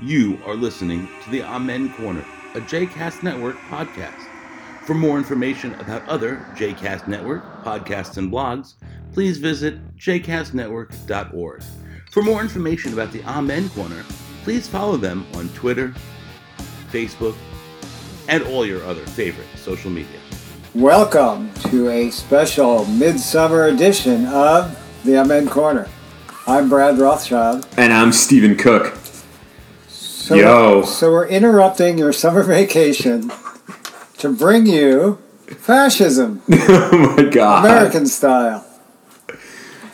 You are listening to the Amen Corner, a JCast Network podcast. For more information about other JCast Network podcasts and blogs, please visit jcastnetwork.org. For more information about the Amen Corner, please follow them on Twitter, Facebook, and all your other favorite social media. Welcome to a special midsummer edition of the Amen Corner. I'm Brad Rothschild. And I'm Steven Cook. So Yo. We're, so we're interrupting your summer vacation to bring you fascism, oh my god. American style.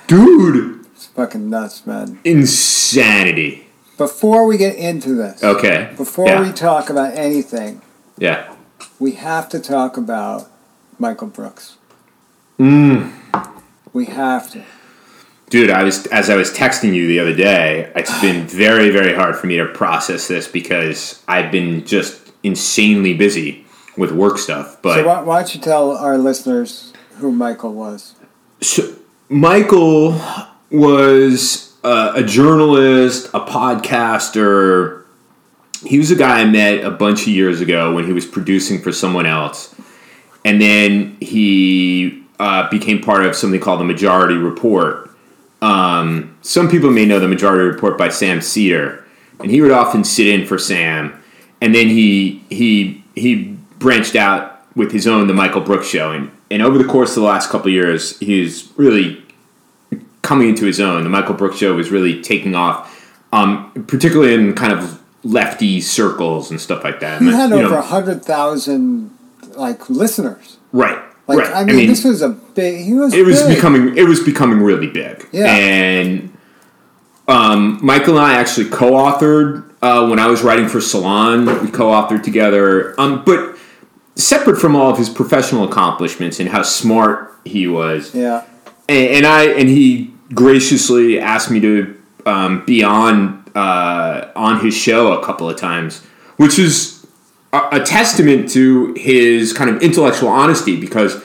Dude. It's fucking nuts, man. Insanity. Before we get into this, Okay. before yeah. we talk about anything, Yeah. we have to talk about Michael Brooks. Mm. We have to. Dude, I was as I was texting you the other day, it's been very, very hard for me to process this because I've been just insanely busy with work stuff. But So why, why don't you tell our listeners who Michael was? So, Michael was uh, a journalist, a podcaster. He was a guy I met a bunch of years ago when he was producing for someone else. And then he uh, became part of something called the Majority Report. Um, some people may know the Majority Report by Sam Seder. And he would often sit in for Sam. And then he, he, he branched out with his own The Michael Brooks Show. And, and over the course of the last couple of years, he's really coming into his own. The Michael Brooks Show was really taking off, um, particularly in kind of lefty circles and stuff like that. He had you over know, hundred thousand like listeners. right, Like right. I mean, this was a big. He was. it was big. becoming it was becoming really big. Yeah. And um, Michael and I actually co-authored uh, when I was writing for Salon. We co-authored together, um, but separate from all of his professional accomplishments and how smart he was. Yeah. and, and I and he graciously asked me to um, be on uh, on his show a couple of times, which is a, testament to his kind of intellectual honesty because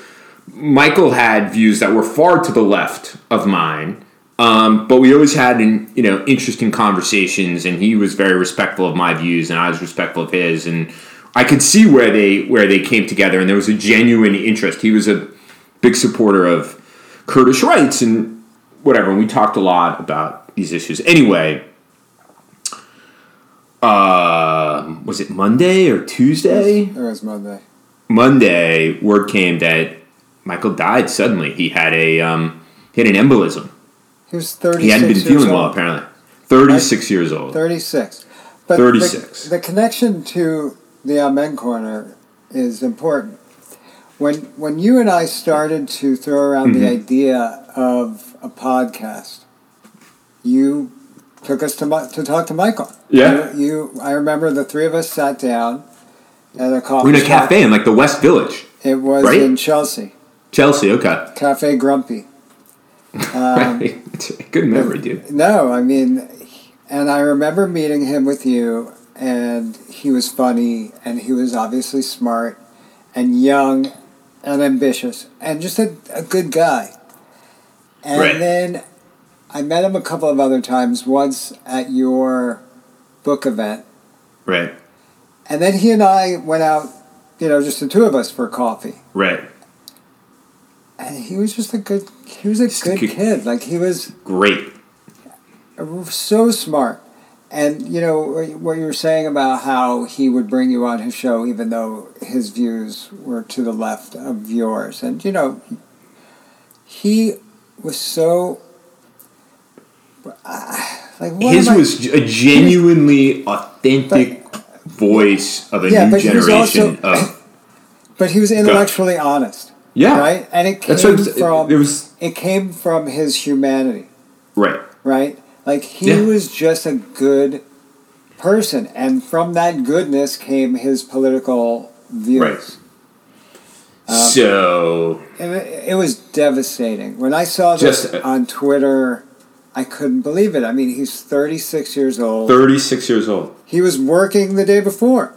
Michael had views that were far to the left of mine. Um, but we always had, in, you know, interesting conversations, and he was very respectful of my views, and I was respectful of his, and I could see where they where they came together, and there was a genuine interest. He was a big supporter of Kurdish rights and whatever. And we talked a lot about these issues. Anyway, uh, was it Monday or Tuesday? It was Monday. Monday, word came that Michael died suddenly. He had a um, he had an embolism. He was thirty. He hadn't been feeling well apparently. Thirty six years old. Thirty six. Thirty six. The, the connection to the Amen Corner is important. When when you and I started to throw around the Mm-hmm. idea of a podcast, you took us to to talk to Michael. Yeah. You, you I remember the three of us sat down at a coffee We're in a shop. cafe in like the West Village, It was right? in Chelsea, Chelsea. Okay, Cafe Grumpy. Um, good memory, dude. No, I mean, and I remember meeting him with you, and he was funny, and he was obviously smart, and young, and ambitious, and just a, a good guy. And Right. then I met him a couple of other times, once at your book event, Right, and then he and I went out, you know, just the two of us for coffee. right. And he was just a good, he was a Just a good good- kid. Like he was Great. so smart. And you know what you were saying about how he would bring you on his show, even though his views were to the left of yours. And you know, he was so like His was a genuinely authentic voice of a Yeah, new but generation also- of but he was intellectually honest, yeah. right? And it came what it, from it was. it came from his humanity. Right. right? Like he Yeah. was just a good person, and from that goodness came his political views. Right. so And it, it was devastating when I saw this Just, uh, on Twitter. I couldn't believe it. I mean, he's 36 years old. thirty six years old. He was working the day before.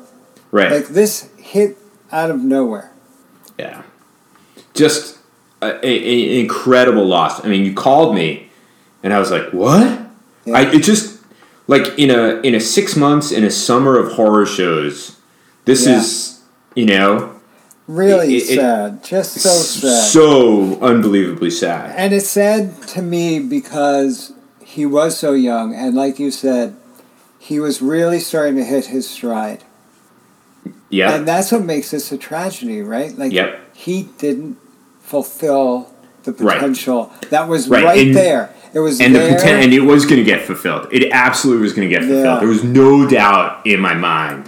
Right. Like this hit out of nowhere. yeah. Just a, a, a incredible loss. I mean, you called me, and I was like, "What?" Yeah. I it just like in a in a six months in a summer of horror shows. This Yeah. is you know Really It- it- sad. Just so sad. so unbelievably sad. And it's sad to me because he was so young, and like you said, he was really starting to hit his stride. Yeah, And that's what makes this a tragedy, right? Like Yep. he didn't fulfill the Right. potential that was Right, right, and- there. It was and the there. poten- and it was going to get fulfilled. It absolutely was going to get fulfilled. Yeah. There was no doubt in my mind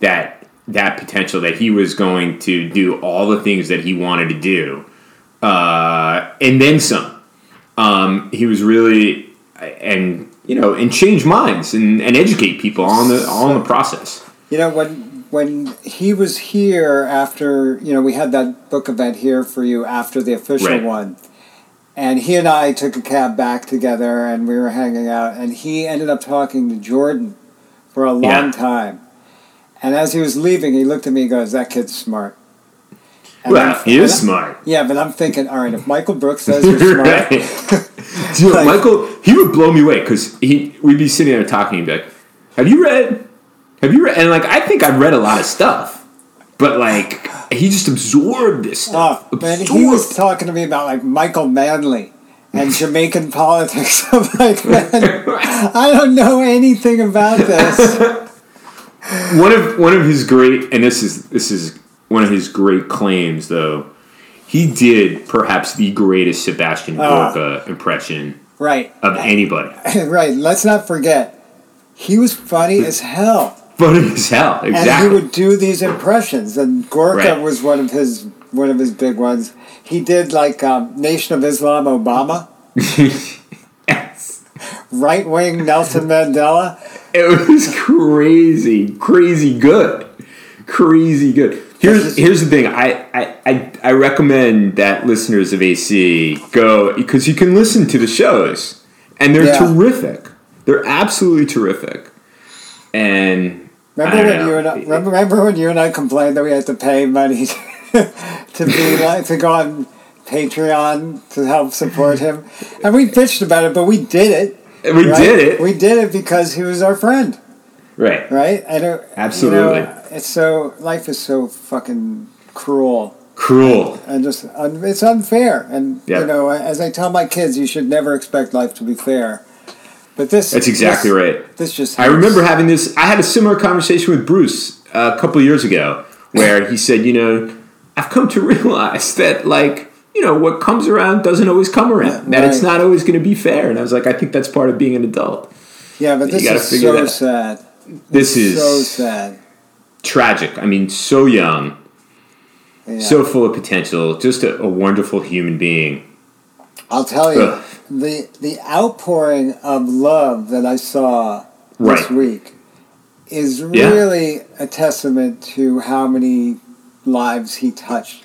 that that potential that he was going to do all the things that he wanted to do, uh, and then some. Um, he was really and you know and change minds and, and educate people on the on the process. You know, when when he was here after, you know, we had that book event here for you after the official Right. one. And he and I took a cab back together and we were hanging out and he ended up talking to Jordan for a long Yeah. time. And as he was leaving, he looked at me and goes, That kid's smart. And Well, I'm- he is smart. Yeah, but I'm thinking, all right, if Michael Brooks says you're smart, right. Dude, Like- Michael, he would blow me away because he we'd be sitting there talking and be like, "Have you read? Have you read?" And like, I think I've read a lot of stuff, but like, he just absorbed this stuff. Oh, man, he was talking to me about like Michael Manley and Jamaican politics. I'm like, man, I don't know anything about this. One of one of his great, and this is this is one of his great claims, though. He did perhaps the greatest Sebastian Ah. Gorka impression Right, of anybody. right. Let's not forget, he was funny as hell, Funny as hell, exactly. and he would do these impressions. And Gorka Right. was one of his one of his big ones. He did like um, Nation of Islam Obama, Yes. right wing Nelson Mandela. It was crazy, crazy good, crazy good. Here's here's the thing. I, I, I, I recommend that listeners of AC go because you can listen to the shows and they're Yeah. terrific. They're absolutely terrific. And Remember when know. you and I, remember, remember when you and I complained that we had to pay money to be like to go on Patreon to help support him, and we bitched about it, but we did it. We right? did it We did it because he was our friend, right. right? And it, Absolutely. you know, it's so life is so fucking cruel Cruel. and just un, it's unfair. And Yeah. you know, as I tell my kids, you should never expect life to be fair. But this That's exactly this, right. This just I remember having this. I had a similar conversation with Bruce a couple years ago, where he said, "You know, I've come to realize that, like, you know, what comes around doesn't always come around. That it's not always going to be fair." And I was like, "I think that's part of being an adult. yeah, but this is figure so that- sad. This is so sad. tragic. I mean, so young, Yeah. so full of potential, just a, a wonderful human being." I'll tell you, Ugh. the the outpouring of love that I saw this Right. week is Yeah. really a testament to how many lives he touched.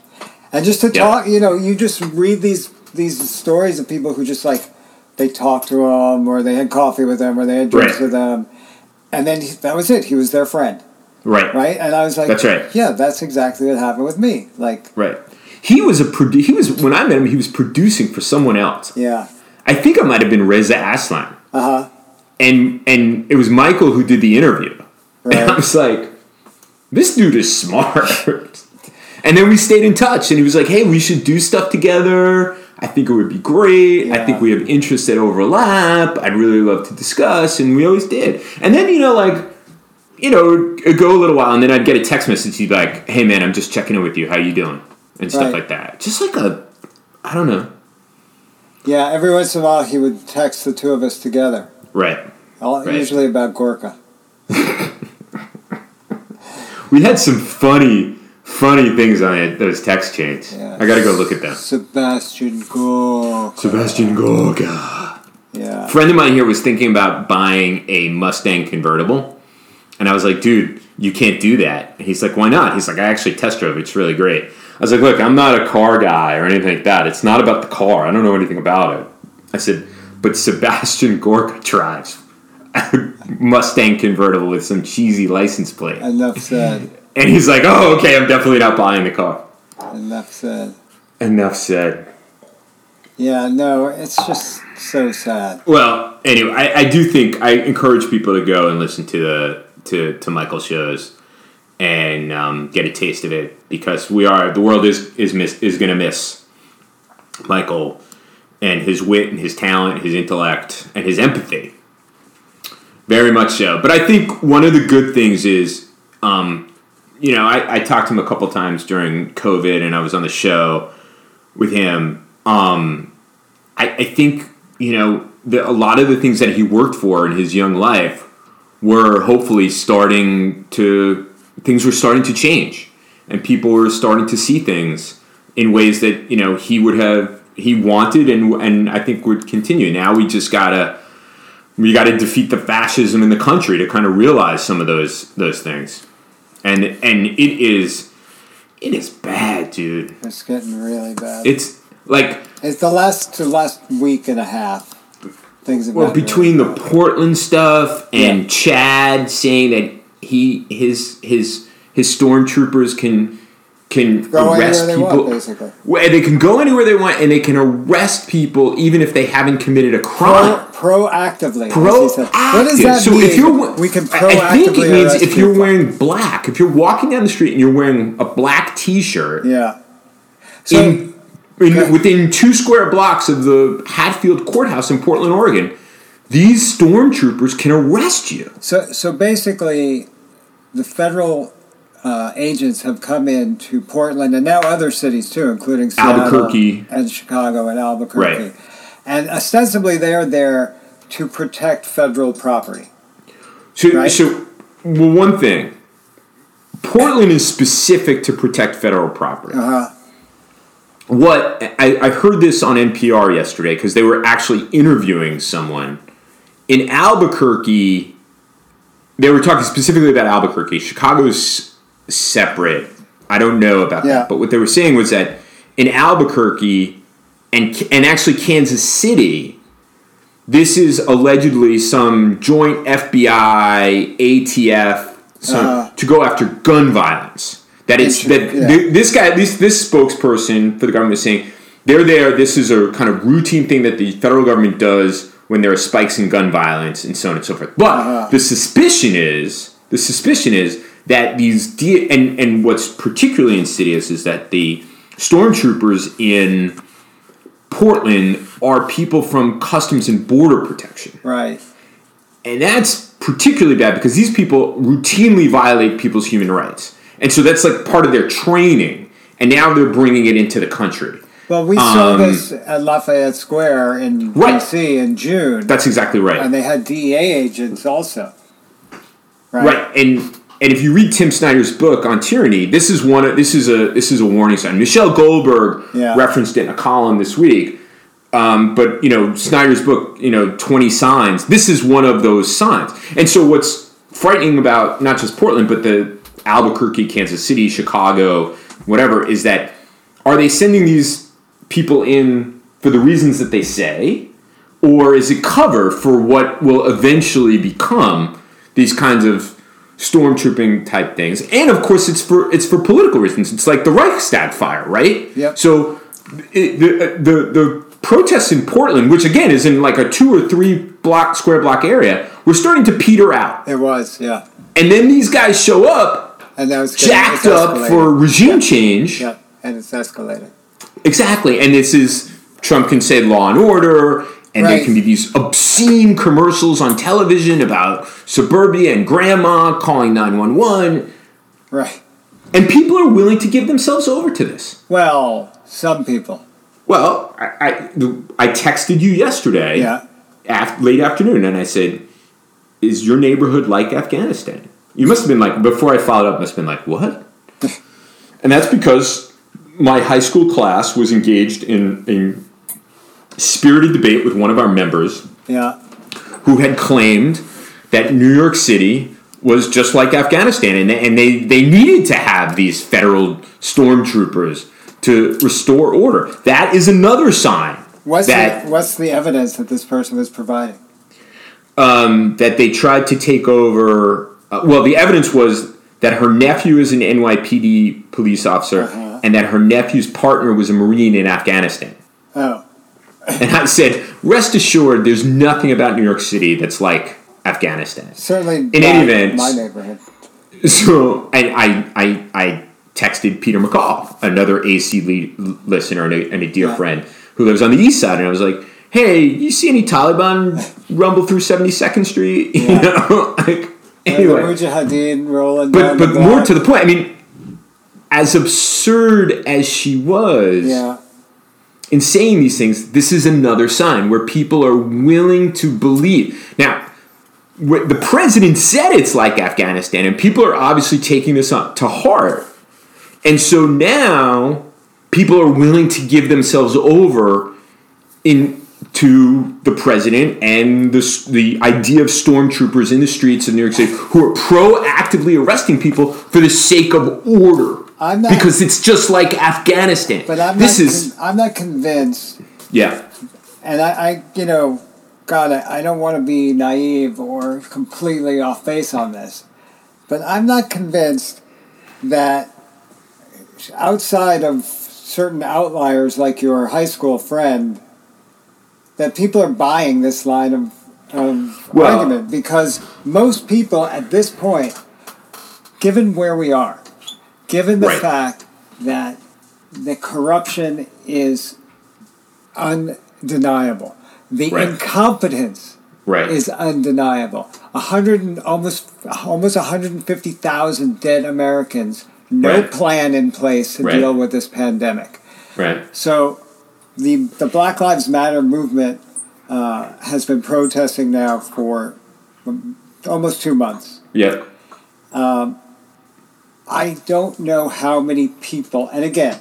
And just to Yeah. talk, you know, you just read these these stories of people who just like they talked to him or they had coffee with him or they had drinks Right. with him, and then he, that was it. He was their friend, Right. right? And I was like, That's right. Yeah, that's exactly what happened with me. Like, Right. He was a produ- he was when I met him. He was producing for someone else. yeah, I think it might have been Reza Aslan. uh huh, and and it was Michael who did the interview. And I was like, this dude is smart. and then we stayed in touch, and he was like, hey, we should do stuff together. I think it would be great. I think we have interests that overlap. I'd really love to discuss, and we always did. And then you know, like, you know, it'd go a little while, and then I'd get a text message. He'd be like, "Hey, man, I'm just checking in with you. How you doing?" And stuff Right. like that. Just like a, I don't know. Yeah, every once in a while he would text the two of us together. Right. All, Right. Usually about Gorka. We had some funny, funny things on it, those text chains. Yeah. I gotta go look at them. Sebastian Gorka. Sebastian Gorga. Yeah. Friend of mine here was thinking about buying a Mustang convertible. And I was like, dude, you can't do that. And he's like, why not? He's like, I actually test drove it. It's really great. I was like, look, I'm not a car guy or anything like that. It's not about the car. I don't know anything about it. I said, but Sebastian Gorka drives a Mustang convertible with some cheesy license plate. Enough said. And he's like, oh, okay, I'm definitely not buying the car. Enough said. Enough said. Yeah, no, it's just so sad. Well, anyway, I, I do think I encourage people to go and listen to the to to Michael's shows and um, get a taste of it because we are the world is is miss is going to miss Michael and his wit and his talent, his intellect and his empathy. Very much so. But I think one of the good things is, um, you know, I, I talked to him a couple times during COVID and I was on the show with him. Um, I, I think, you know, the, a lot of the things that he worked for in his young life were hopefully starting to things were starting to change and people were starting to see things in ways that you know he would have he wanted and and I think would continue. Now we just gotta we got to defeat the fascism in the country to kind of realize some of those those things, and and it is it is bad, dude. It's getting really bad. It's like it's the last the last week and a half. Things have well between really the Portland stuff and Yeah. Chad saying that he his his his stormtroopers can can Go arrest people. want, basically. They can go anywhere they want, and they can arrest people even if they haven't committed a crime. Pro, proactively. Proactive. What does that so mean? if you're, we can I- I think it means if you're people. wearing black, if you're walking down the street and you're wearing a black T-shirt, Yeah. So in, in within two square blocks of the Hatfield Courthouse in Portland, Oregon, these stormtroopers can arrest you. So, so basically, the federal uh, agents have come in to Portland and now other cities too, including Seattle Albuquerque. and Chicago and Albuquerque. Right. And ostensibly, they are there to protect federal property. So, Right. so well, one thing, Portland is specific to protect federal property. Uh huh. what I, I heard this on NPR yesterday because they were actually interviewing someone in Albuquerque. They were talking specifically about Albuquerque. Chicago's separate. I don't know about Yeah. that, but what they were saying was that in Albuquerque and and actually Kansas City, this is allegedly some joint FBI ATF some, Uh-huh. to go after gun violence. That it's that Yeah. th- this guy, at least this spokesperson for the government is saying they're there. This is a kind of routine thing that the federal government does when there are spikes in gun violence and so on and so forth. But Uh-huh. the suspicion is the suspicion is that these D- and and what's particularly insidious is that the stormtroopers in Portland are people from Customs and Border Protection. Right. And that's particularly bad because these people routinely violate people's human rights. And so that's like part of their training. And now they're bringing it into the country. Well, we saw Um, this at Lafayette Square in Right. D.C. in June, That's exactly right. and they had DEA agents also. Right. And and if you read Tim Snyder's book on tyranny, this is one of, this is a this is a warning sign. Michelle Goldberg Yeah. referenced it in a column this week. Um, but you know Snyder's book, you know, Twenty Signs. This is one of those signs. And so what's frightening about not just Portland, but the Albuquerque, Kansas City, Chicago, whatever, is that are they sending these people in for the reasons that they say, or is it cover for what will eventually become these kinds of stormtrooping type things? And of course, it's for it's for political reasons. It's like the Reichstag fire, right? Yep. So it, the uh, the the protests in Portland, which again is in like a two or three block square block area, were starting to peter out, It was, yeah. and then these guys show up And that was getting, jacked up for regime change. Yeah, and it's escalating. Exactly, and this is Trump can say law and order, and there can be these obscene commercials on television about suburbia and grandma calling nine one one, Right. and people are willing to give themselves over to this. Well, some people. Well, I I, I texted you yesterday, Yeah. af- late afternoon, and I said, "Is your neighborhood like Afghanistan?" You must have been like before I followed up. Must have been like what? and that's because my high school class was engaged in a spirited debate with one of our members Yeah. who had claimed that New York City was just like Afghanistan, and, and they, they needed to have these federal stormtroopers to restore order. That is another sign What's that the, what's the evidence that this person was providing? um, that they tried to take over. Uh, well, the evidence was that her nephew is an NYPD police officer, Uh-huh. and that her nephew's partner was a Marine in Afghanistan. Oh, And I said, rest assured, there's nothing about New York City that's like Afghanistan. Certainly, In any event- my neighborhood. So I, I, I, I texted Peter McCall, another AC le- listener and a, and a dear Yeah. friend who lives on the east side, and I was like, "Hey, you see any Taliban rumble through Seventy Second Street?" You know, like Anyway. Mujahideen rolling But down but more to the point, I mean, as absurd as she was yeah, in saying these things, this is another sign where people are willing to believe. Now, the president said it's like Afghanistan, and people are obviously taking this up to heart. And so now people are willing to give themselves over in to the president and the, the idea of stormtroopers in the streets of New York City who are proactively arresting people for the sake of order. I'm not- because it's just like Afghanistan. but I'm this not. is con- I'm not convinced. yeah. And I, I you know, God, I, I don't want to be naive or completely off base on this, but I'm not convinced that outside of certain outliers like your high school friend, that people are buying this line of, of Well- argument because most people at this point, given where we are, given the Right. fact that the corruption is undeniable, the Right. incompetence Right. is undeniable. A hundred and almost almost 150,000 dead Americans. No plan in place to deal with this pandemic. right. So, the the Black Lives Matter movement uh, has been protesting now for um, almost two months. Yeah. I don't know how many people, and again,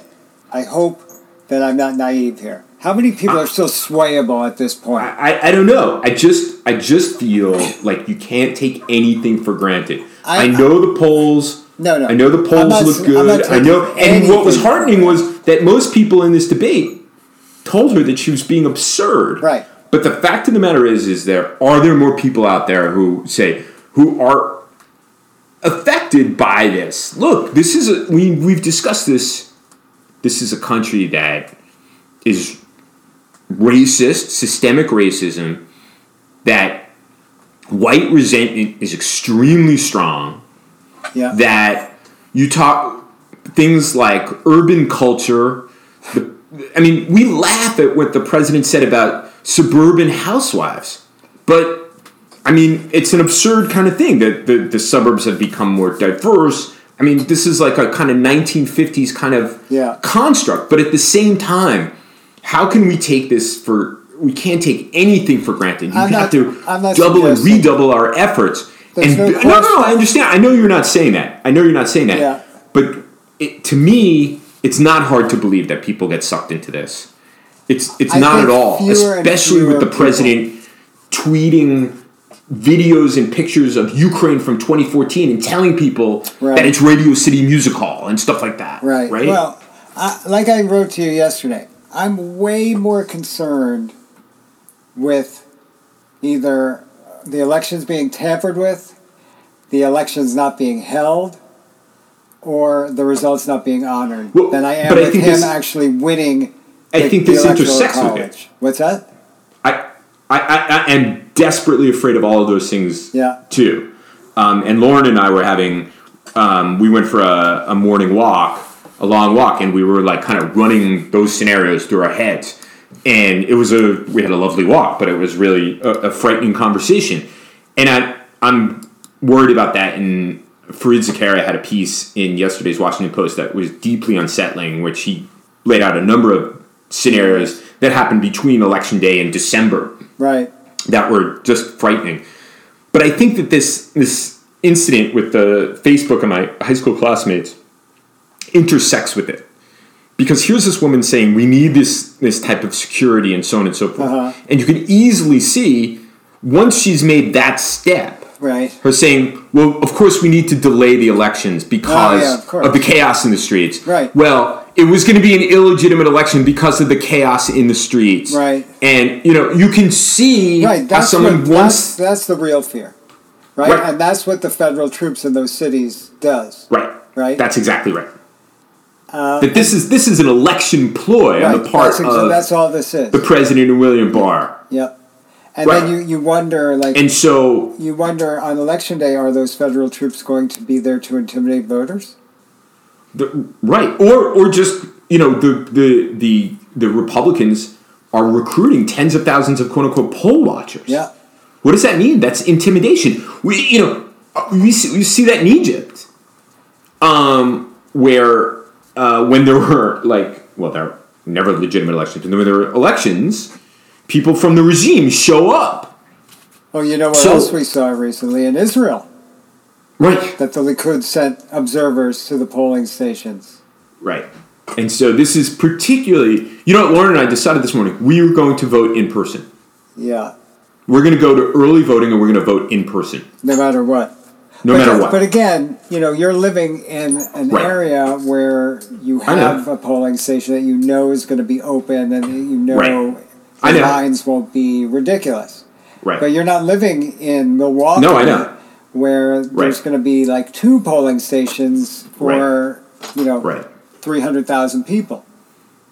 I hope that I'm not naive here. How many people are still swayable at this point? I, I don't know. I just I just feel like you can't take anything for granted. I, I- know the polls. No, no. I know the polls not- look good. I know. And what was heartening was that most people in this debate told her that she was being absurd. Right. But the fact of the matter is, is there are there more people out there who say who are affected by this? Look, this is a we we've discussed this. This is a country that is racist, systemic racism, that white resentment is extremely strong, Yeah. that you talk things like urban culture. The, I mean, we laugh at what the president said about suburban housewives, but I mean, it's an absurd kind of thing that the, the suburbs have become more diverse. I mean, this is like a kind of 1950s kind of Yeah. construct, but at the same time, how can we take this for? We can't take anything for granted. You I'm have not- to double and redouble our efforts. And no no, no, no. I understand. I know you're not saying that. I know you're not saying that. Yeah. But it, to me, it's not hard to believe that people get sucked into this. It's it's I not at all, especially with the people- president tweeting videos and pictures of Ukraine from 2014 and telling people Right. that it's Radio City Music Hall and stuff like that. Right. Right. Well, I, like I wrote to you yesterday, I'm way more concerned with either the elections being tampered with, the elections not being held, or the results not being honored Well, than I am I with him this- actually winning. I the- think this intersects with it. What's that? I, I, I, I am desperately afraid of all of those things Yeah. too. Um, and Lauren and I were having, um, we went for a, a morning walk, a long walk, and we were like kind of running those scenarios through our heads. And it was a, we had a lovely walk, but it was really a, a frightening conversation. And I, I'm worried about that. And Fareed Zakaria had a piece in yesterday's Washington Post that was deeply unsettling, which he laid out a number of scenarios that happened between election day and December Right. That were just frightening. But I think that this this incident with the Facebook of my high school classmates intersects with it. Because here's this woman saying we need this this type of security and so on and so forth. Uh-huh. And you can easily see once she's made that step, Right. her saying, "Well, of course we need to delay the elections because Oh, yeah, of of the chaos in the streets." Right. Well, it was going to be an illegitimate election because of the chaos in the streets. Right. And you know, you can see Right. how That's someone what, wants that's, that's the real fear. Right? Right. And that's what the federal troops in those cities does. right. Right. That's exactly right. Uh, that this is this is an election ploy on the part that's, exa- of that's all this is. the president and William Barr. Yep. And Right. then you, you wonder, like, And so you wonder on election day, are those federal troops going to be there to intimidate voters? The, right, or or just you know the the the the Republicans are recruiting tens of thousands of quote unquote poll watchers. Yeah. What does that mean? That's intimidation. We you know we see, we see that in Egypt, um, where uh, when there were like well there are never legitimate elections, but when there were elections, people from the regime show up. Well, you know what So- else we saw recently in Israel? Right. That the Likud sent observers to the polling stations. Right. And so this is particularly, you know what, Lauren and I decided this morning, we are going to vote in person. Yeah, We're going to go to early voting and we're going to vote in person, no matter what. no but, matter what. But again, you know, you're living in an Right. area where you have a polling station that you know is going to be open and you know Right. The know. lines won't be ridiculous. right. But you're not living in Milwaukee. No, I know. Where there's Right. going to be like two polling stations for, you know, right. 300,000 people.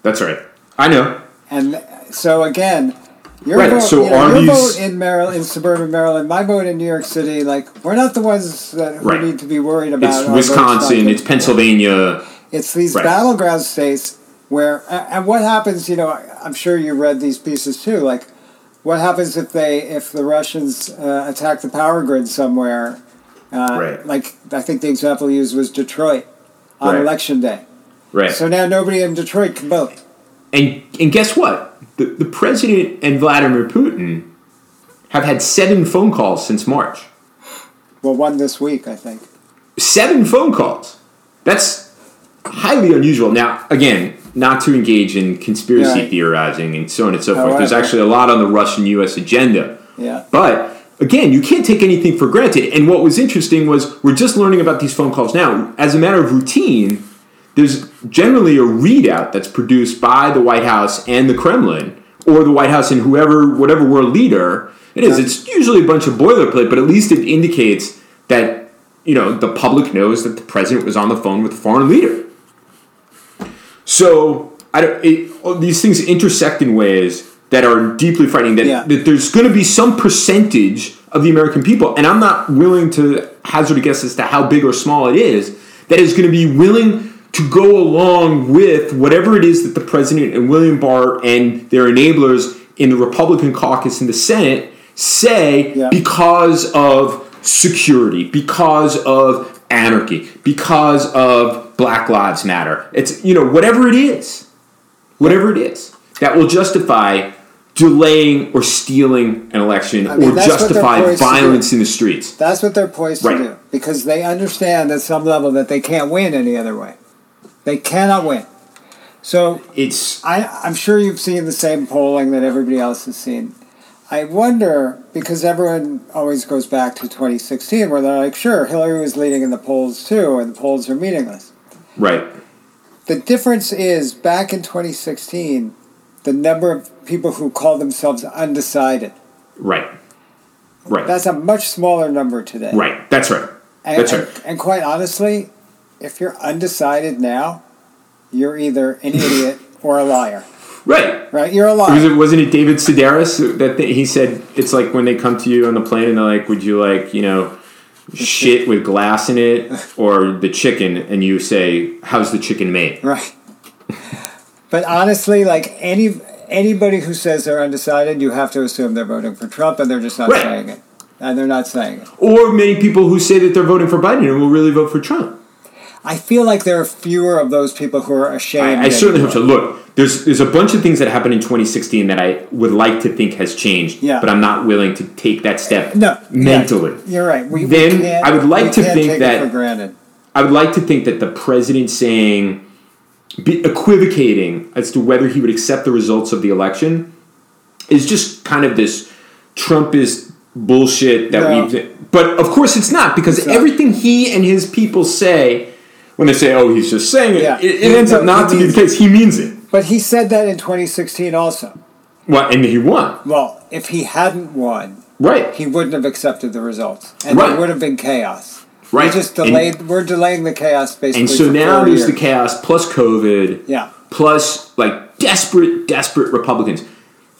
That's right. I know. And so again, your Right, vote, so you know, your these- vote in Maryland, in suburban Maryland, my vote in New York City, like we're not the ones that Right. need to be worried about. It's our votes not Wisconsin, it's Pennsylvania. It's these Right. battleground states where, and what happens? You know, I'm sure you read these pieces too. Like, what happens if they, if the Russians uh, attack the power grid somewhere? Uh, Right. Like, I think the example used was Detroit on Right. election day. Right. So now nobody in Detroit can vote. and and guess what? The, the president and Vladimir Putin have had seven phone calls since March. Well, one this week, I think. seven phone calls. That's highly unusual. Now, again, not to engage in conspiracy Right. theorizing and so on and so forth. There's actually a lot on the Russian U.S. agenda. Yeah. But again, you can't take anything for granted. And what was interesting was we're just learning about these phone calls now. As a matter of routine, there's generally a readout that's produced by the White House and the Kremlin, or the White House and whoever, whatever world leader it is. Yeah. It's usually a bunch of boilerplate, but at least it indicates that you know the public knows that the president was on the phone with a foreign leader. So I don't. It, all these things intersect in ways that are deeply frightening. That, Yeah. that there's going to be some percentage of the American people, and I'm not willing to hazard a guess as to how big or small it is, that is going to be willing to go along with whatever it is that the president and William Barr and their enablers in the Republican caucus in the Senate say Yeah. because of security, because of anarchy, because of Black Lives Matter. It's, you know, whatever it is, whatever it is that will justify delaying or stealing an election I mean, or justify poised to do. violence in the streets. That's what they're poised Right. to do because they understand at some level that they can't win any other way. They cannot win. So It's I, I'm sure you've seen the same polling that everybody else has seen. I wonder because everyone always goes back to 2016 where they're like, sure, Hillary was leading in the polls too, and the polls are meaningless. Right. The difference is back in 2016, the number of people who call themselves undecided. Right. Right. That's a much smaller number today. right. That's right. And, That's right. and quite honestly, if you're undecided now, you're either an idiot or a liar. Right. Right? You're a liar. it, wasn't it David Sedaris that th- he said it's like when they come to you on the plane and they're like, "Would you like you know shit with glass in it or the chicken?" And you say, "How's the chicken made?" Right. But honestly, like any anybody who says they're undecided, you have to assume they're voting for Trump, and they're just not Right. saying it. And they're not saying it. Or many people who say that they're voting for Biden and will really vote for Trump. I feel like there are fewer of those people who are ashamed. I, I certainly hope so. Look, there's there's a bunch of things that happened in 2016 that I would like to think has changed, Yeah. but I'm not willing to take that step No, mentally. yeah, you're right. We, we Then can't- I would like to think that- for granted. I would like to think that the president saying, be equivocating as to whether he would accept the results of the election, is just kind of this Trumpist bullshit that No. we. But of course, it's not because It's not. everything he and his people say when they say, "Oh, he's just saying it," Yeah. it, it ends No, up not to be the case. He means it. But he said that in 2016 also. Well, and he won. Well, if he hadn't won, Right. he wouldn't have accepted the results, and Right. there would have been chaos. We Right. just And- delayed. we're delaying the chaos basically. And so now there's the chaos plus COVID. Yeah. Plus like desperate, desperate Republicans.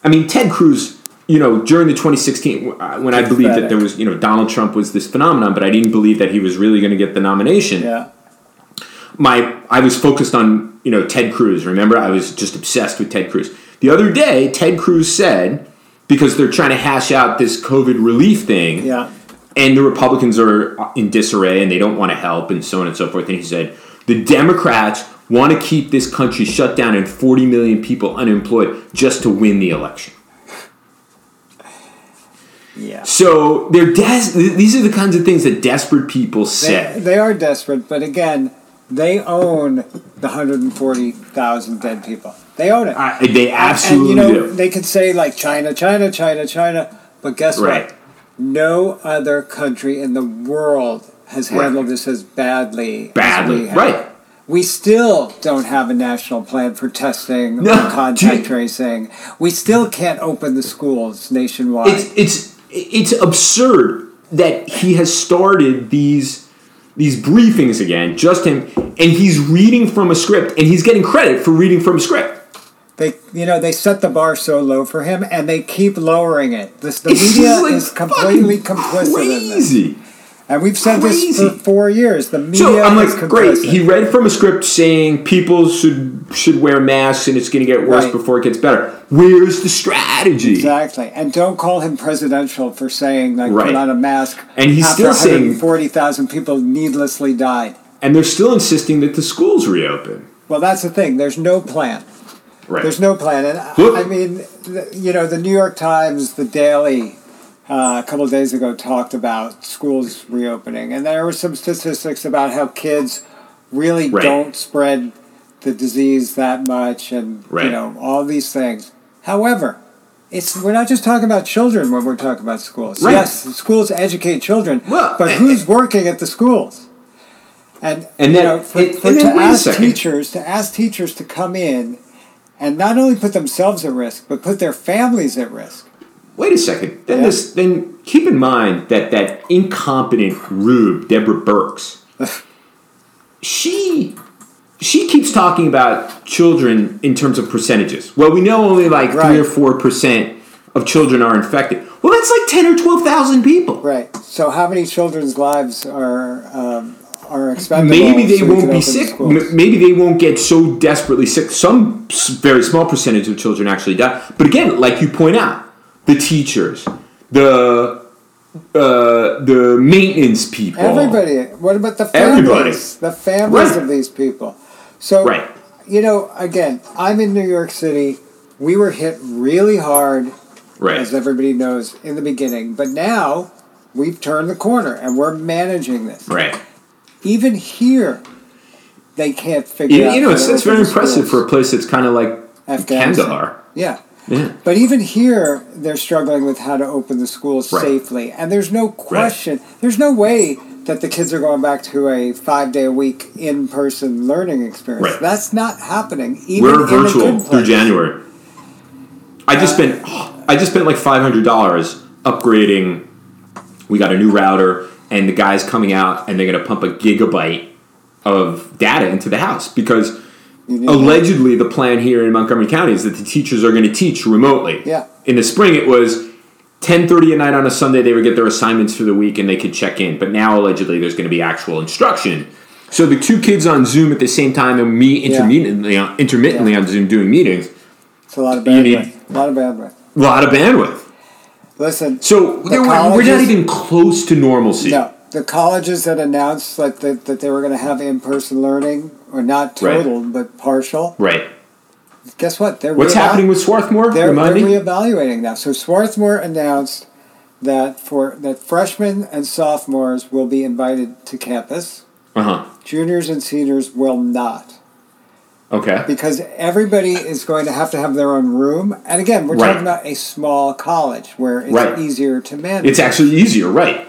I mean, Ted Cruz. You know, during the 2016, uh, when I believed that there was, you know, Donald Trump was this phenomenon, but I didn't believe that he was really going to get the nomination. Yeah. My I was focused on you know Ted Cruz. Remember, I was just obsessed with Ted Cruz. The other day, Ted Cruz said because they're trying to hash out this COVID relief thing, Yeah. and the Republicans are in disarray and they don't want to help and so on and so forth. And he said the Democrats want to keep this country shut down and 40 million people unemployed just to win the election. Yeah. So they're des- these are the kinds of things that desperate people They, say. they are desperate, but again, they own the 140,000 dead people. They own it. I- they absolutely and, you know, do. they could say like China, China, China, China, but guess Right. what? No other country in the world has Right. handled this as badly. as Badly, have. right. We still don't have a national plan for testing No, or contact tracing. We still can't open the schools nationwide. it's it's it's absurd that he has started these these briefings again just him and he's reading from a script and he's getting credit for reading from a script. They, you know, they set the bar so low for him, and they keep lowering it. This, the It's media like, is completely complicit in this, crazy and we've said this for four years. The media so i'm is like great he read from a script saying people should should wear masks and it's going to get worse Right. before it gets better where's the strategy Exactly, and don't call him presidential for saying like Right. put on a mask. And he's after still saying- forty thousand people needlessly died. and they're still insisting that the schools reopen Well, that's the thing. There's no plan. right There's no plan, and I- Look. I mean, the, you know, the New York Times, the Daily, uh, a couple of days ago talked about schools reopening, and there were some statistics about how kids really Right. don't spread the disease that much, and you know all these things. However, it's we're not just talking about children when we're talking about schools. Right. Yes, schools educate children, Well, but who's working at the schools? And, And you know, for, and- for to ask teachers to ask teachers to come in and not only put themselves at risk, but put their families at risk. Wait a second. Then Yeah. this. Then keep in mind that that incompetent rube, Deborah Birx, she she keeps talking about children in terms of percentages. Well, we know only like Right. three or four percent of children are infected. Well, that's like ten or twelve thousand people. Right. So how many children's lives are um, are expendable? Maybe they so won't be sick. Maybe they won't get so desperately sick. Some very small percentage of children actually die. But again, like you point out, the teachers, the uh, the maintenance people, Everybody. What about the families? Everybody. The families Right. of these people. So Right. you know, again, I'm in New York City. We were hit really hard, right? as everybody knows, in the beginning. But now we've turned the corner and we're managing this. Right. Even here, they can't figure You, out. you know, it's, it's very impressive schools. for a place that's kind of like Kandahar. Yeah. Yeah. But even here, they're struggling with how to open the schools Right. safely. And there's no question, there's no way that the kids are going back to a five day a week in person learning experience. Right. That's not happening. Even We're virtual through. January. I just Uh, spent I just spent like five hundred dollars upgrading. We got a new router, and the guy's coming out, and they're going to pump a gigabyte of data into the house because allegedly the plan here in Montgomery County is that the teachers are going to teach remotely. Yeah. In the spring, it was. 10:30 at night on a Sunday they would get their assignments for the week and they could check in. But now allegedly there's going to be actual instruction. So the two kids on Zoom at the same time and me intermittently on, intermittently Yeah. on Zoom doing meetings. It's a lot of bandwidth. a lot of bandwidth. A lot of bandwidth. Listen, So The we're not even close to normalcy. no, the colleges that announced like that, that they were going to have in person learning, or not Right. total, but partial, Right. guess what? They're What's reeval- happening with Swarthmore? They're, Remind they're me. reevaluating now. So Swarthmore announced that for that freshmen and sophomores will be invited to campus. Uh huh. Juniors and seniors will not Okay. because everybody is going to have to have their own room. And again, we're Right. talking about a small college where it's Right. easier to manage. It's actually easier, right?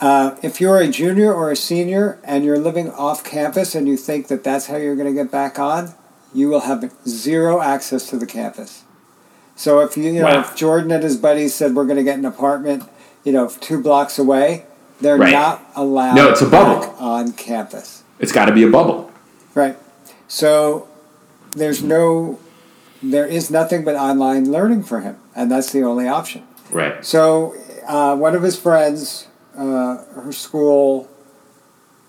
Uh, if you're a junior or a senior and you're living off campus and you think that that's how you're going to get back on, you will have zero access to the campus. So if you, you know, Wow. if Jordan and his buddies said we're going to get an apartment, you know, two blocks away, they're Right. not allowed No, it's a bubble. on campus. It's got to be a bubble. Right. So there's no, there is nothing but online learning for him, and that's the only option. Right. So uh, one of his friends, uh, her school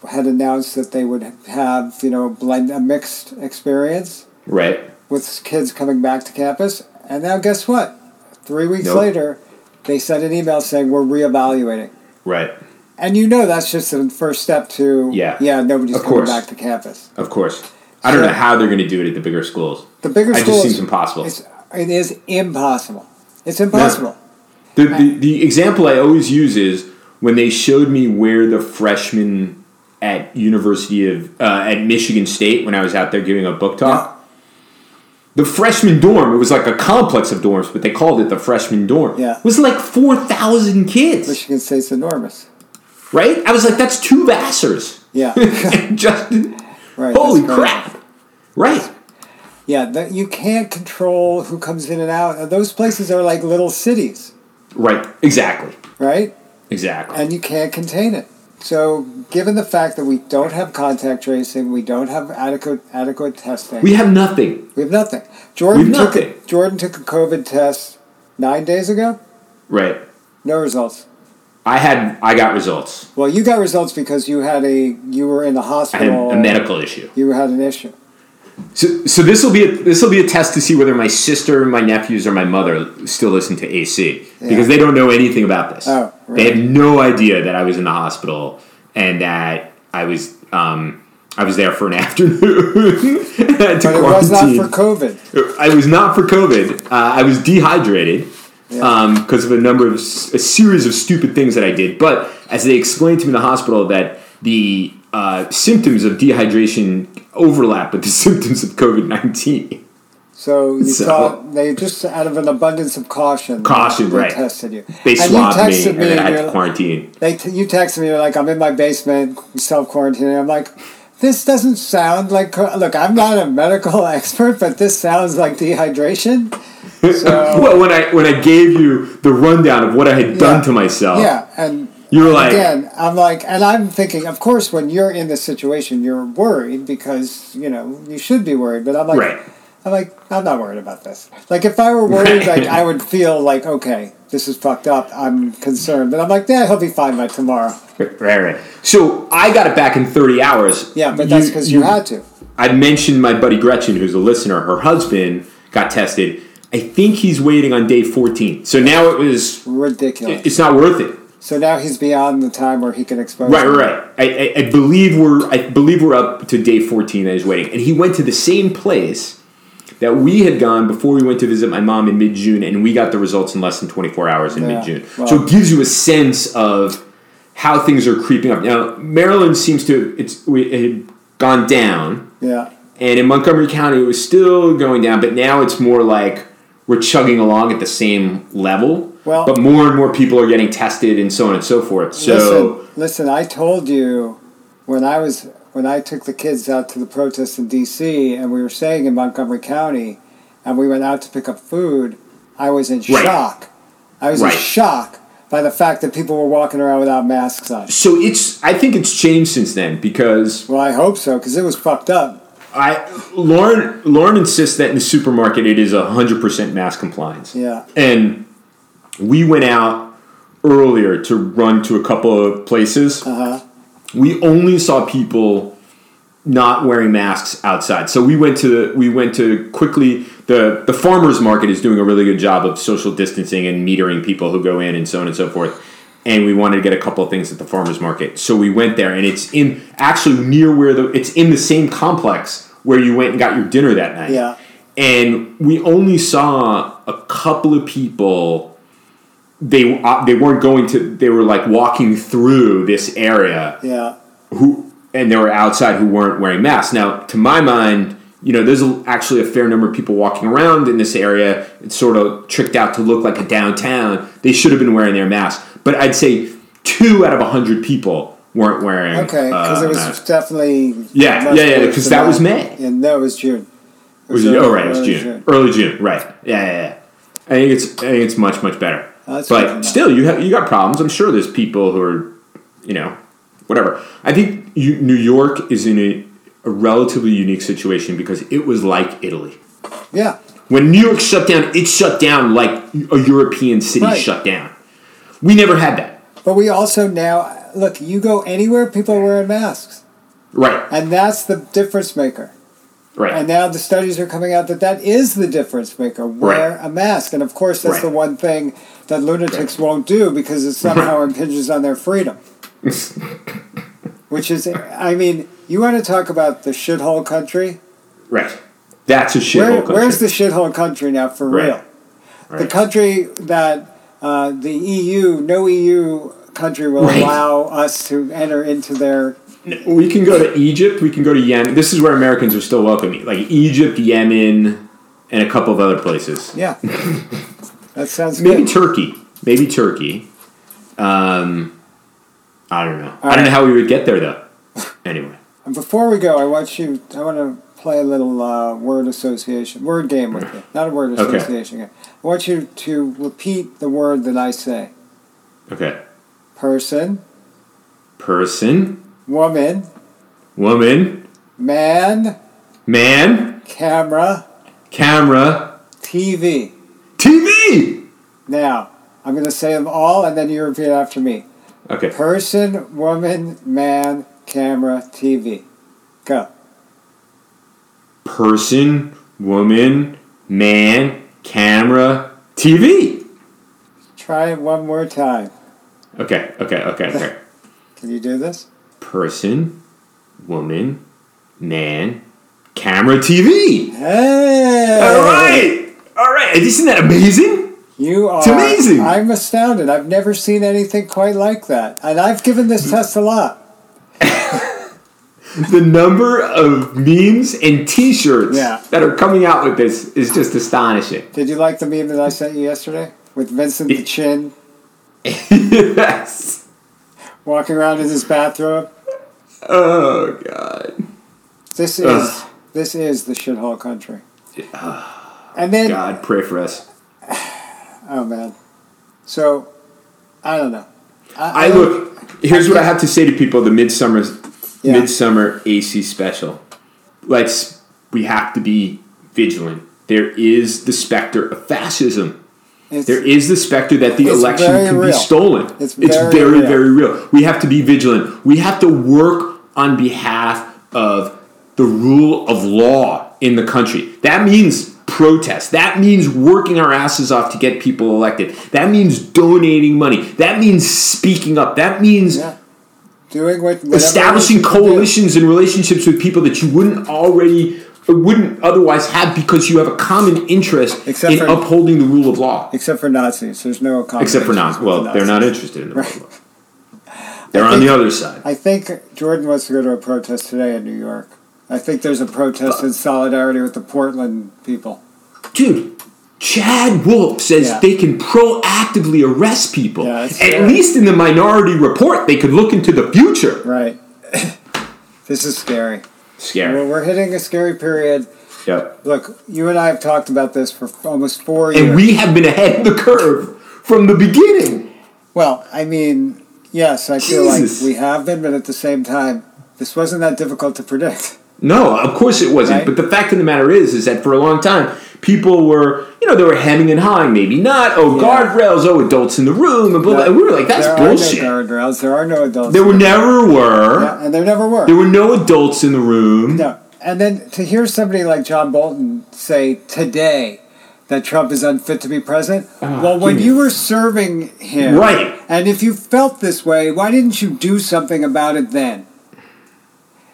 had announced that they would have, you know, blend a mixed experience Right. with kids coming back to campus. And now guess what? Three weeks Nope. later, they sent an email saying we're reevaluating. Right. And you know that's just the first step to Yeah. yeah, nobody's Of coming course. back to campus. Of course. I don't know how they're going to do it at the bigger schools. The bigger It schools just seems impossible. It's, it is impossible. It's impossible. The, the, the example I always use is when they showed me where the freshmen at University of uh, at Michigan State when I was out there giving a book talk. The freshman dorm, it was like a complex of dorms, but they called it the freshman dorm. Yeah. It was like four thousand kids, Michigan State's enormous. right? I was like, that's two Vassars. Yeah. Justin, right. holy crap! Right, Yeah, that you can't control who comes in and out. Those places are like little cities, right, exactly, right? Exactly. And you can't contain it. So, given the fact that we don't have contact tracing, we don't have adequate adequate testing, we have nothing. we have nothing. Jordan We have took nothing. A, Jordan took a COVID test nine days ago. Right. No results. I had I got results. Well, you got results because you had a you were in the I had hospital. a medical issue. You had an issue. So, so this will be a, this will be a test to see whether my sister, my nephews, or my mother still listen to AC because they don't know anything about this. Oh, They have no idea that I was in the hospital and that I was um, I was there for an afternoon. But it was not for COVID. I was not for COVID. Uh, I was dehydrated Yeah. because of a number of a series of stupid things that I did. But as they explained to me in the hospital, that the uh, symptoms of dehydration overlap with the symptoms of COVID nineteen. So you So- thought they just out of an abundance of caution. Caution, they right. tested you. They and you swabbed me, texted and then I had to quarantine. They t- you texted me. You're like, I'm in my basement, self quarantining. I'm like, this doesn't sound like. Look, I'm not a medical expert, but this sounds like dehydration. So Well, when I when I gave you the rundown of what I had done Yeah. to myself, yeah, and you were like, again, I'm like, and I'm thinking, of course, when you're in this situation, you're worried because you know you should be worried. But I'm like, right, I'm like, I'm not worried about this. Like, if I were worried, Right. like, I would feel like, okay, this is fucked up. I'm concerned, but I'm like, yeah, he'll be fine by tomorrow. right, right. So I got it back in thirty hours. Yeah, but that's because you, had to. I mentioned my buddy Gretchen, who's a listener. Her husband got tested. I think he's waiting on day 14. So now it was. Ridiculous. It's not worth it. So now he's beyond the time where he can expose. Right, them. right. I, I, I believe we're. I believe we're up to day 14 that he's waiting, and he went to the same place that we had gone before we went to visit my mom in mid June, and we got the results in less than 24 hours in Yeah, mid June. well- so it gives you a sense of how things are creeping up. Now, Maryland seems to it's we, it had gone down. Yeah. And in Montgomery County, it was still going down, but now it's more like we're chugging along at the same level. Well- but more and more people are getting tested, and so on and so forth. So, listen, listen. I told you when I was when I took the kids out to the protest in D.C. and we were staying in Montgomery County, and we went out to pick up food. I was in Right. shock. I was Right. in shock by the fact that people were walking around without masks on. so it's. I think it's changed since then because Well, I hope so because it was fucked up. I Lauren Lauren insists that in the supermarket it is hundred percent mask compliance. Yeah. and we went out earlier to run to a couple of places. Uh huh. we only saw people not wearing masks outside. So we went to we went to quickly the the farmers market is doing a really good job of social distancing and metering people who go in and so on and so forth. And we wanted to get a couple of things at the farmers market. So we went there and it's in actually near where the it's in the same complex where you went and got your dinner that night. Yeah. And we only saw a couple of people they uh, they weren't going to they were like walking through this area Yeah. who and they were outside who weren't wearing masks. Now, to my mind, you know, there's actually a fair number of people walking around in this area. It's sort of tricked out to look like a downtown. They should have been wearing their masks, but I'd say two out of a hundred people weren't wearing. Okay, because uh, it was masks. definitely Yeah, yeah, yeah, worse 'cause than that was May. and that was June. It Was it- oh, right, it was early June, early June, right? Yeah, yeah, yeah. I think it's I think it's much much better. Oh, that's good to know. but still, you have you got problems. I'm sure there's people who are, you know, whatever. I think you, New York is in a, a relatively unique situation because it was like Italy. Yeah. When New York shut down, it shut down like a European city Right. shut down. We never had that. But we also now look. You go anywhere, people are wearing masks, Right, and that's the difference maker. right. And now the studies are coming out that that is the difference maker. Wear Right. a mask, and of course that's Right. the one thing that lunatics won't do because it somehow impinges on their freedom. Which is, I mean, you want to talk about the shithole country? right. That's a shithole Where, country. where's the shithole country now for Right. real? The country that uh, the EU, no EU country will Right. allow us to enter into their. We can go to Egypt. We can go to Yemen. This is where Americans are still welcome. Like Egypt, Yemen, and a couple of other places. Yeah. that sounds Maybe good. Turkey. Maybe Turkey. Um, I don't know. I don't right. know how we would get there though. Anyway. And before we go, I want you. I want to play a little uh, word association, word game with you. Not a word Okay. association game. I want you to repeat the word that I say. Okay. Person, Person, woman, woman, man, man, camera, camera, TV. TV. Now, I'm going to say them all, and then you repeat after me. Okay. Person, woman, man, camera, TV. Go. Person, woman, man, camera, TV. Try it one more time. Okay. Okay. Okay. Okay. Can you do this? Person, woman, man, camera, TV. Hey! All right. All right. Isn't that amazing? You are. It's amazing. I'm astounded. I've never seen anything quite like that. And I've given this test a lot. The number of memes and T-shirts Yeah. that are coming out with this is just astonishing. Did you like the meme that I sent you yesterday? With Vincent the Chin yes. walking around in his bathrobe? Oh God. This is Ugh. this is the shithole country. And then God, pray for us. Oh man. So I don't know. I look. Here's what I have to say to people: the midsummer, Yeah. midsummer AC special. Let's. We have to be vigilant. There is the specter of fascism. It's, There is the specter that the election can real. be stolen. It's It's, very very, real. very real. We have to be vigilant. We have to work on behalf of the rule of law in the country. That means protest. That means working our asses off to get people elected. That means donating money. That means speaking up. That means yeah. Doing what establishing it is do. coalitions and relationships with people that you wouldn't already wouldn't otherwise have because you have a common interest Except in for- upholding the rule of law. Except for Nazis. There's no Except for Nazis. Well, the they're not interested in the Right. rule of law. They're I on the other side. I think Jordan wants to go to a protest today in New York. I think there's a protest uh, in solidarity with the Portland people. Dude, Chad Wolf says Yeah. they can proactively arrest people. Yeah, At least in the minority report, they could look into the future. Right. this is scary. Scary. Well, we're hitting a scary period. Yep. Look, you and I have talked about this for almost four years. And we have been ahead of the curve from the beginning. well, I mean, yes, I feel Jesus. like we have been, but at the same time, this wasn't that difficult to predict. No, of course it wasn't. Right. But the fact of the matter is, is that for a long time, people were, you know, they were hemming and hawing. Maybe not. Oh, Yeah. guardrails. Oh, adults in the room. And, blah, blah. and we were like, that's there bullshit. are no guardrails. There are no adults. there were never were. Yeah, and there never were. There were no adults in the room. No. And then to hear somebody like John Bolton say today that Trump is unfit to be president, Ah, well, when you were serving him, Right. and if you felt this way, why didn't you do something about it then?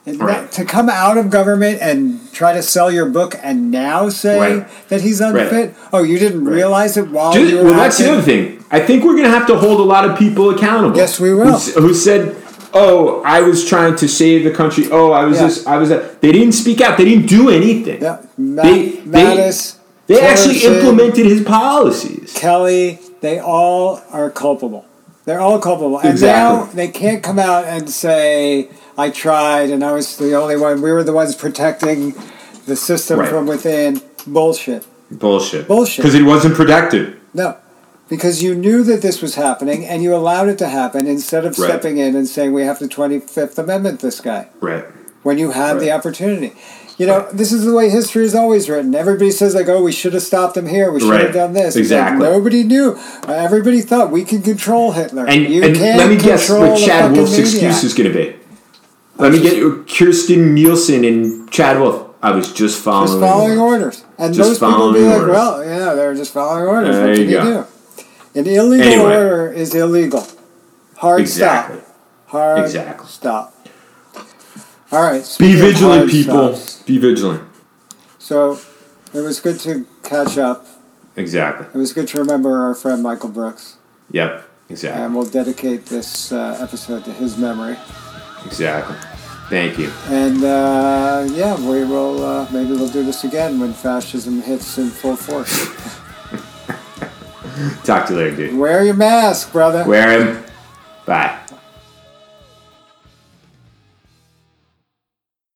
And Right. to come out of government and try to sell your book and now say Right. that he's unfit? Oh, you didn't realize it while you were well, that's the other thing. I think we're going to have to hold a lot of people accountable. Yes, we will. Who, who said, "Oh, I was trying to save the country. Oh, I was Yeah. this. I was that." They didn't speak out. They didn't do anything. Yeah, Ma- They- they- Mattis, They actually Tillerson, implemented his policies. Kelly, they all are culpable. They're all culpable. And Exactly. now they can't come out and say, I tried and I was the only one. We were the ones protecting the system Right. from within. Bullshit. Bullshit. Bullshit. Because it wasn't protected. No. because you knew that this was happening and you allowed it to happen instead of Right. stepping in and saying we have to 25th Amendment this guy Right. when you had the opportunity. You know, this is the way history is always written. Everybody says like, "Oh, we should have stopped him here. We should Right. have done this." It's like, Exactly. nobody knew. Uh, everybody thought we could control Hitler. And, you and can't let me guess what Chad Wolf's excuse is going to be. Let me get you Kirstjen Nielsen and Chad Wolf. I was just following. Just following orders. And Just most people be following like, orders. well, yeah, they're just following orders. There what can you you, go. do? An illegal Anyway. order is illegal. Hard Exactly. stop. Hard Exactly. stop. All right. Be vigilant, people. stops, Be vigilant. So it was good to catch up. Exactly. It was good to remember our friend Michael Brooks. Yep. Exactly. And we'll dedicate this uh, episode to his memory. Exactly. Thank you. And uh, yeah, we will. Uh, maybe we'll do this again when fascism hits in full force. Talk to you later, dude. Wear your mask, brother. Wear him. Bye.